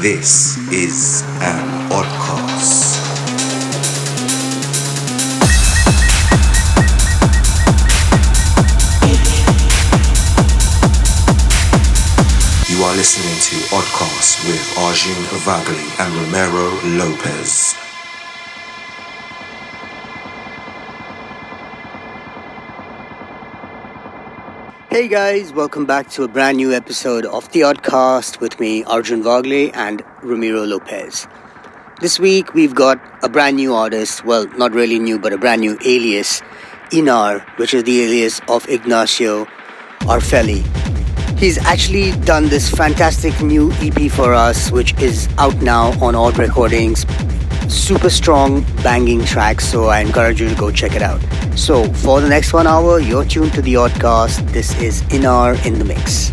This is an oddcast. You are listening to Oddcast with Arjun Vagale and Ramiro Lopez. Hey guys, welcome back to a brand new episode of The Oddcast with me, Arjun Vagale and Ramiro Lopez. This week we've got a brand new artist, well, not really new, but a brand new alias, Inar, which is the alias of Ignacio Arfelli. He's actually done this fantastic new EP for us, which is out now on Odd Recordings. Super strong, banging track so I encourage you to go check it out. So, for the next one hour, you're tuned to the Oddcast. This is Inar in the Mix.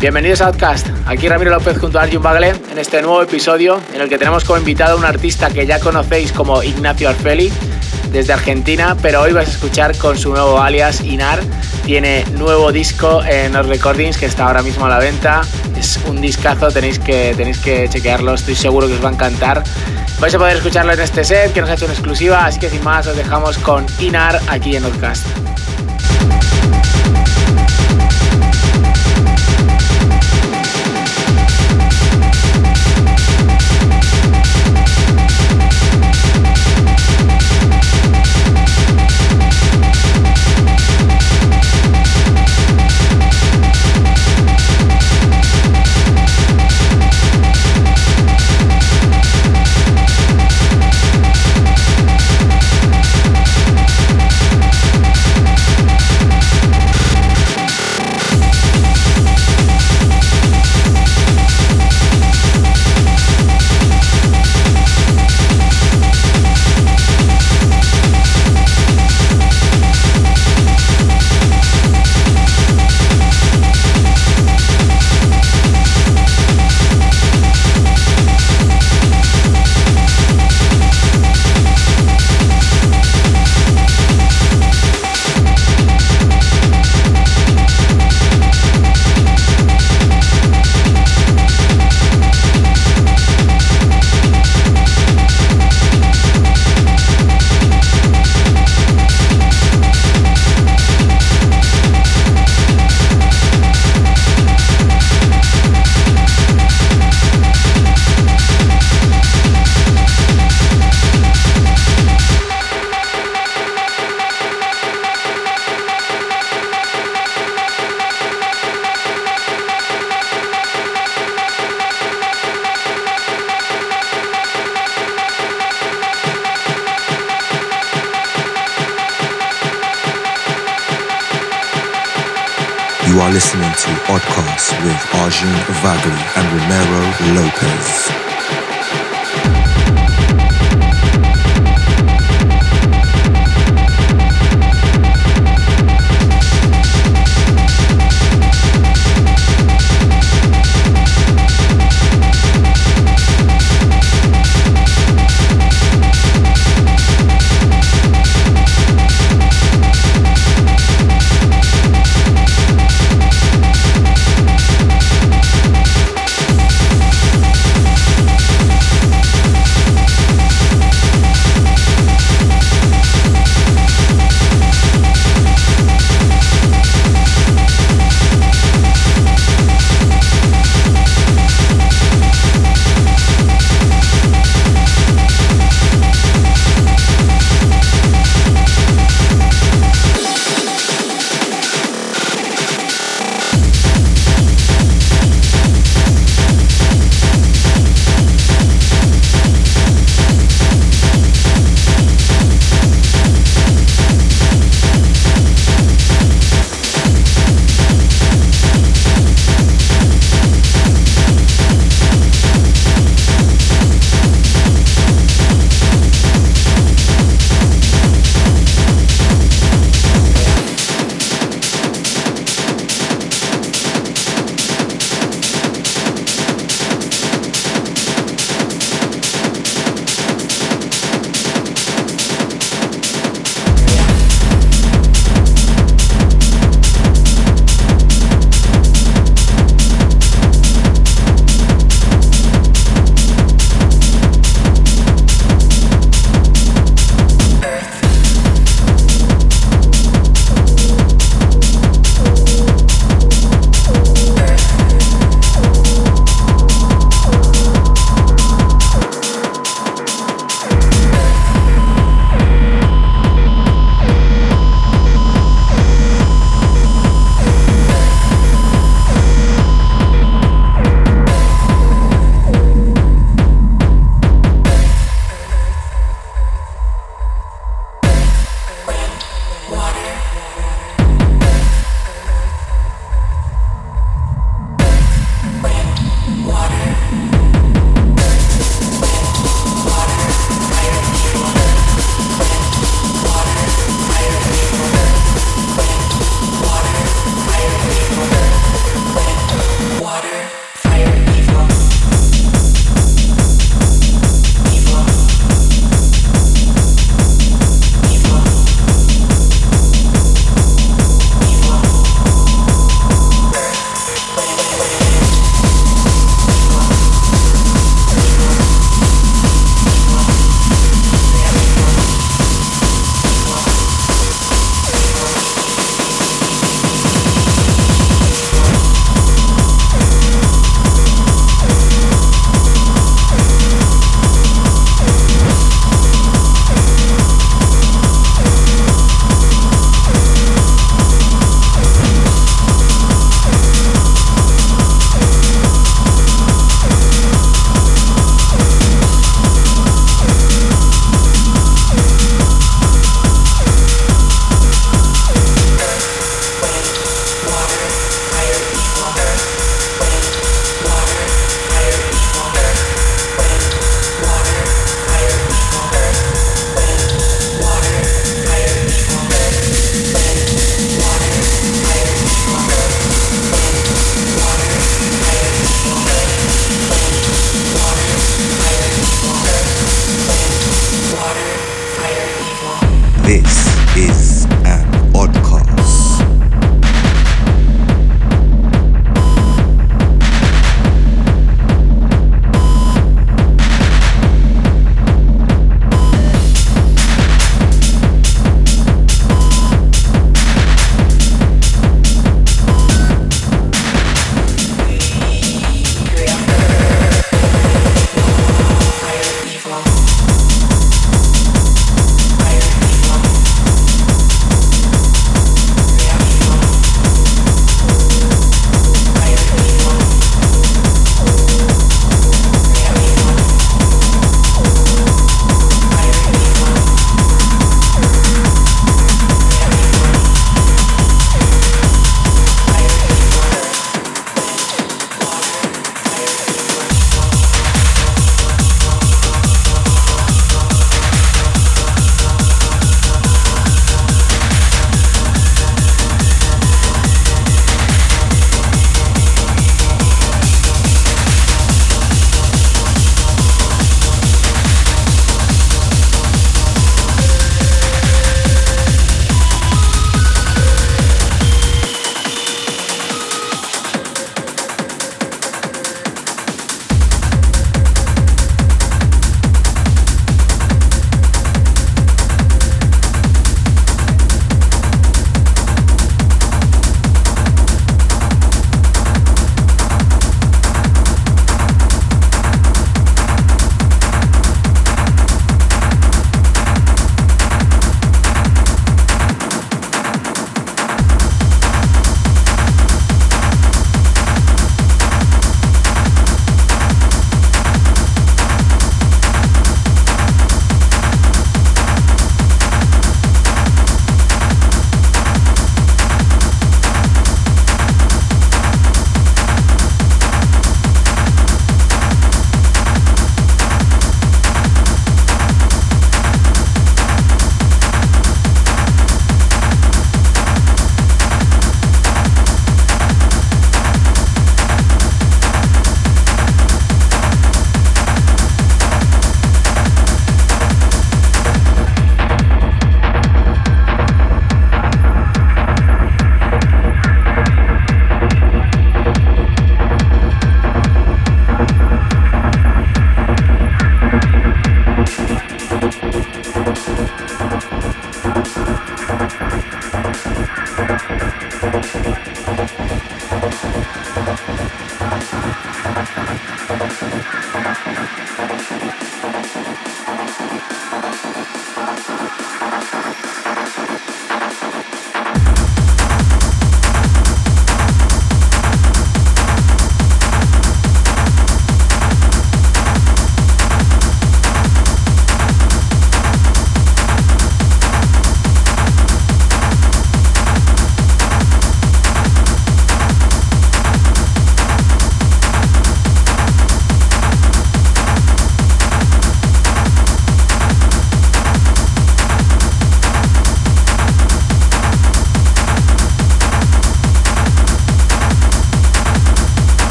Bienvenidos a Outcast, aquí Ramiro López junto a Arjun Vagale en este nuevo episodio en el que tenemos como invitado a un artista que ya conocéis como Ignacio Arfeli desde Argentina, pero hoy vais a escuchar con su nuevo alias Inar. Tiene nuevo disco en los recordings que está ahora mismo a la venta. Es un discazo, tenéis que, tenéis que chequearlo, estoy seguro que os va a encantar. Vais a poder escucharlo en este set que nos ha hecho en exclusiva, así que sin más os dejamos con Inar aquí en Outcast.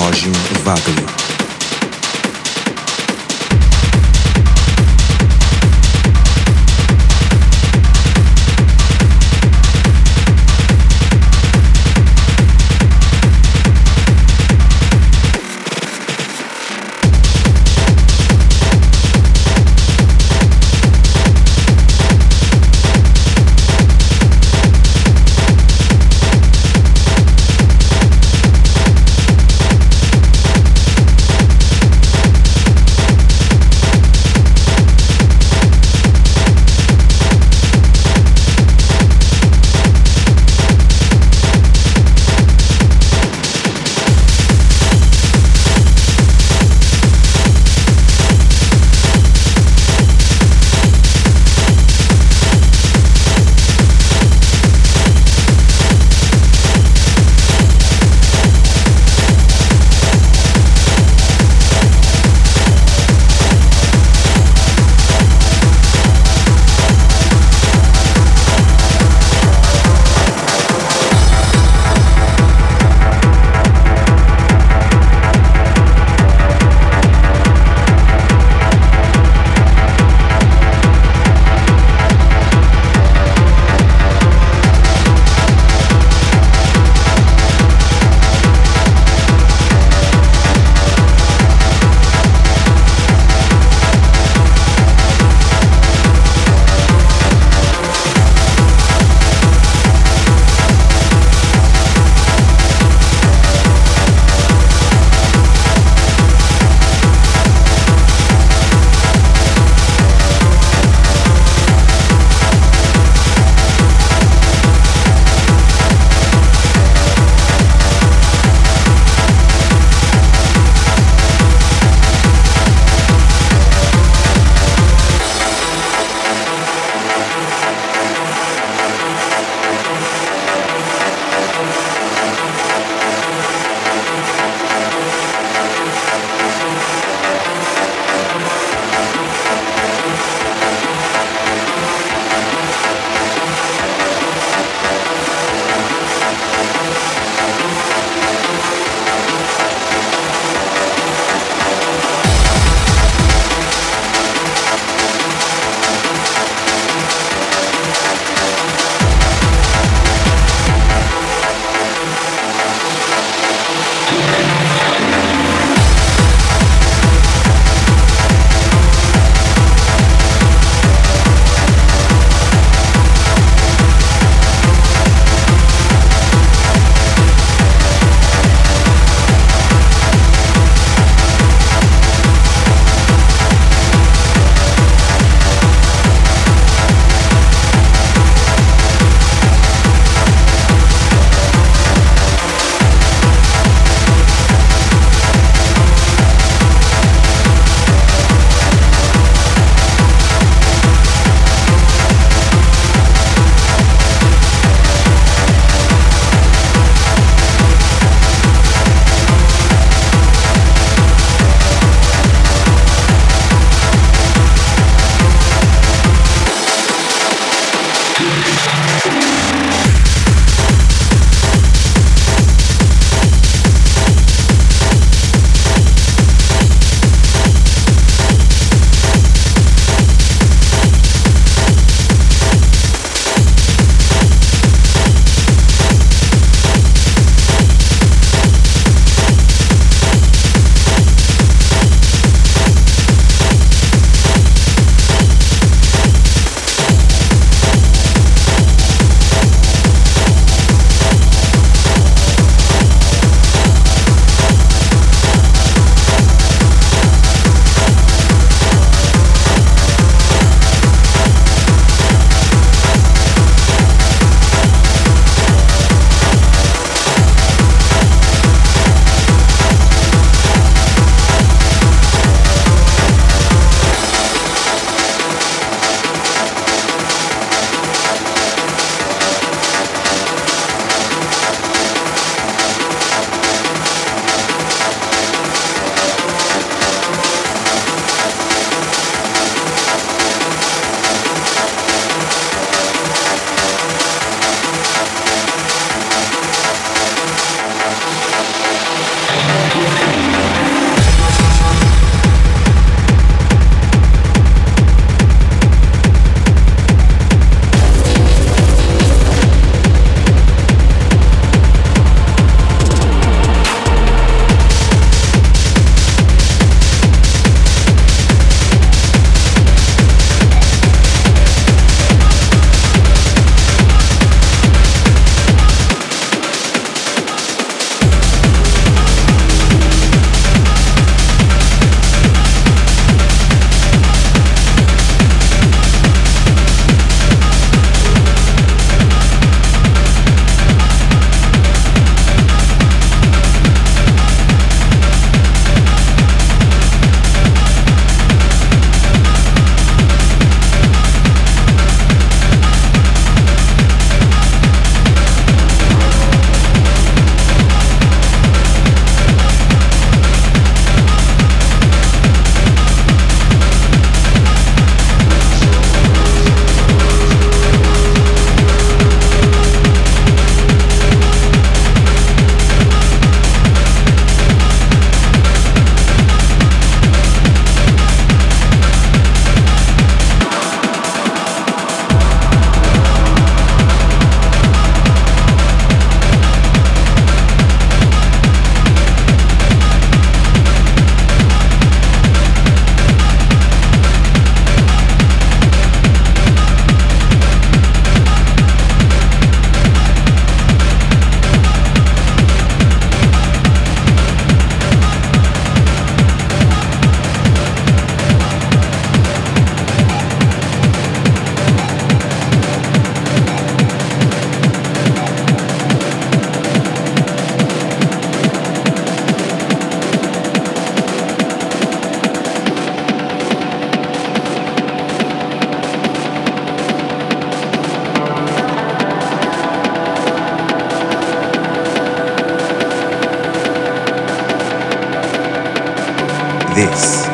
Lopez and Arjun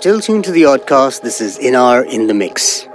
still tuned to the Oddcast. This is Inar in the Mix.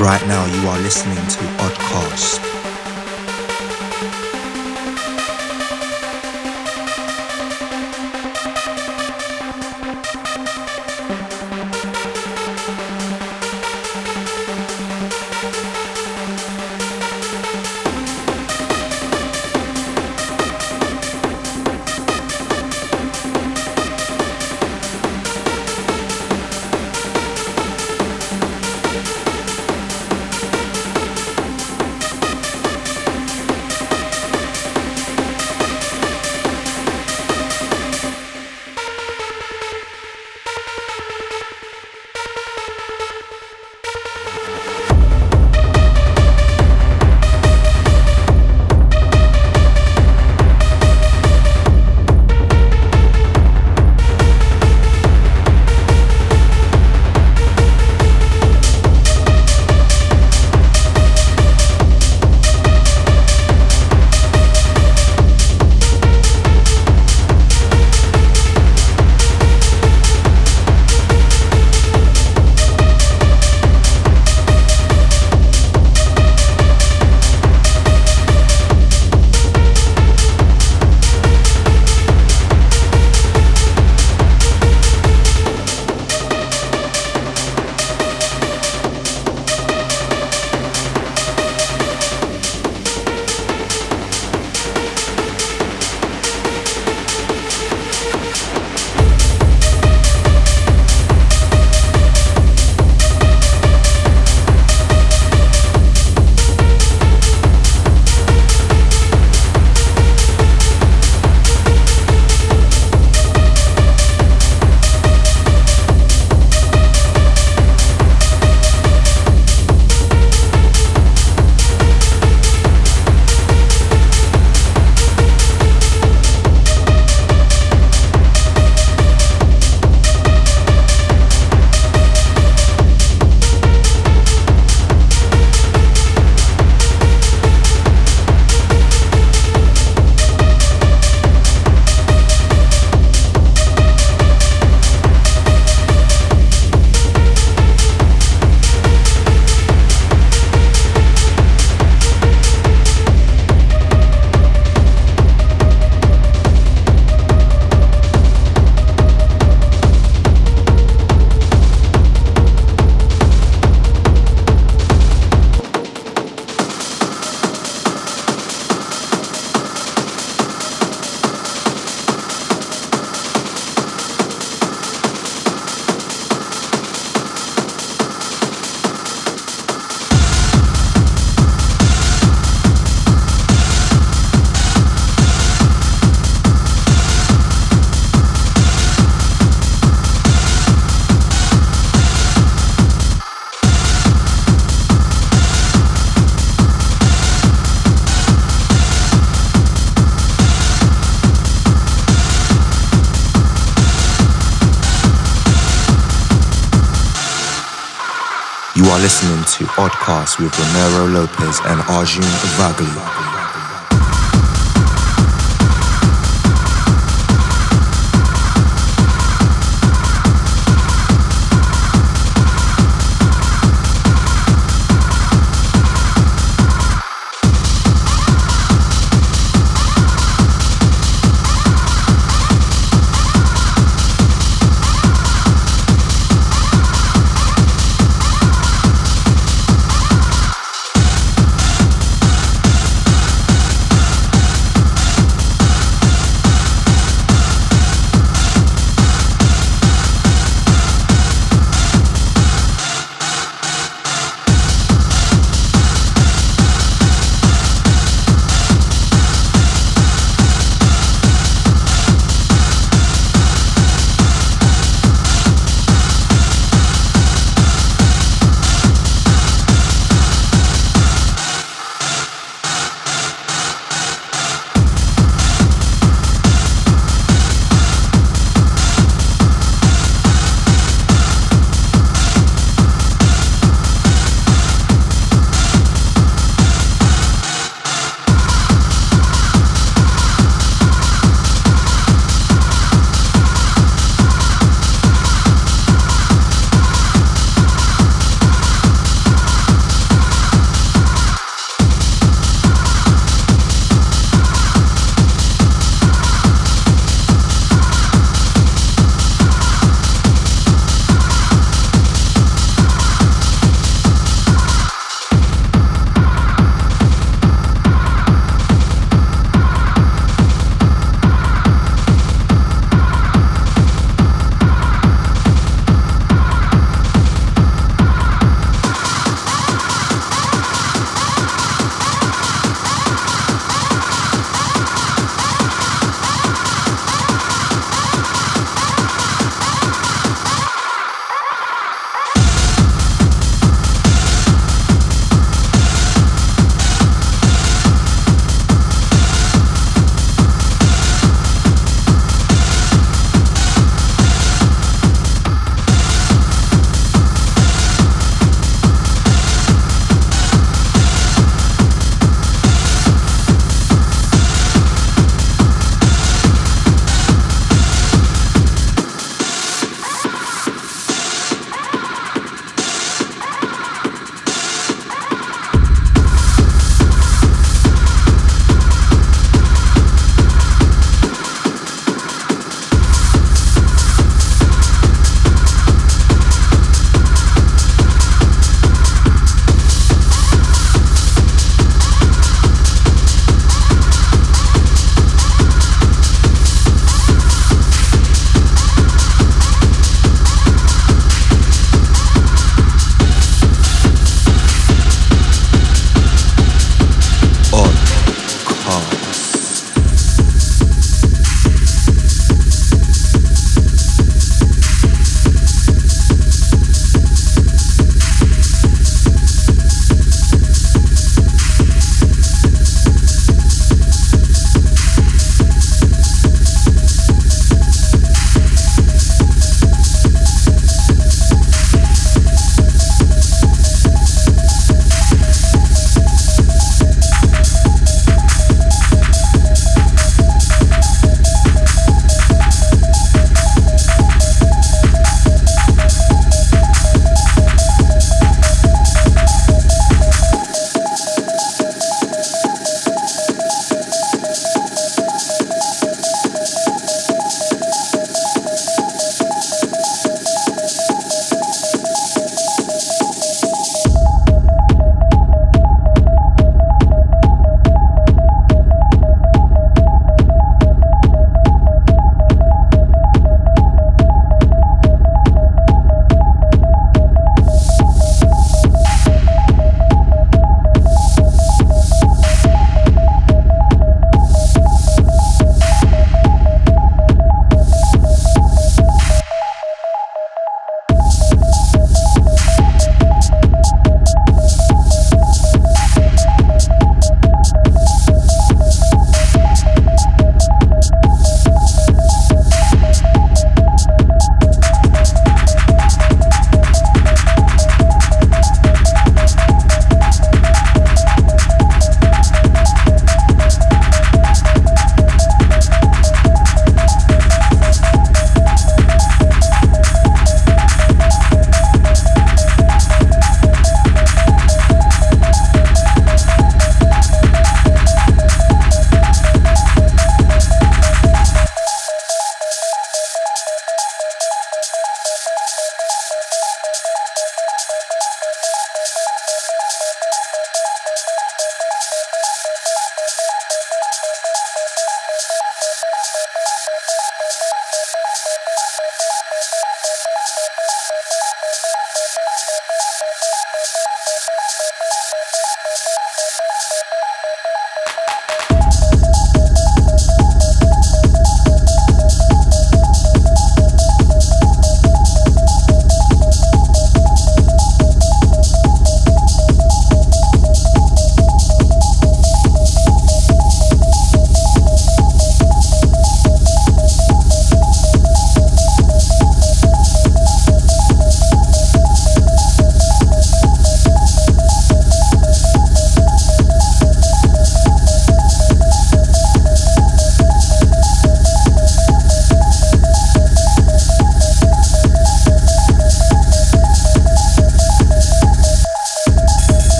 Right now, you are listening to Oddcast. Listening to Oddcast with Ramiro Lopez and Arjun Vagale.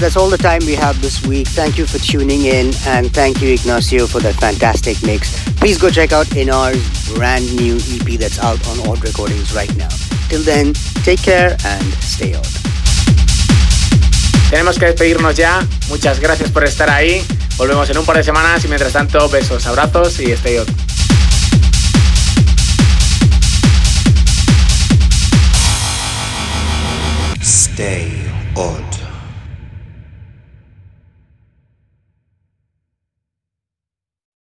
That's all the time we have this week. Thank you for tuning in, and thank you, Ignacio, for that fantastic mix. Please go check out Inar's brand new EP that's out on Odd Recordings right now. Till then, take care and stay on. Tenemos que despedirnos ya. Muchas gracias por estar ahí. Volvemos en un par de semanas y mientras tanto, besos, abrazos y. Stay odd.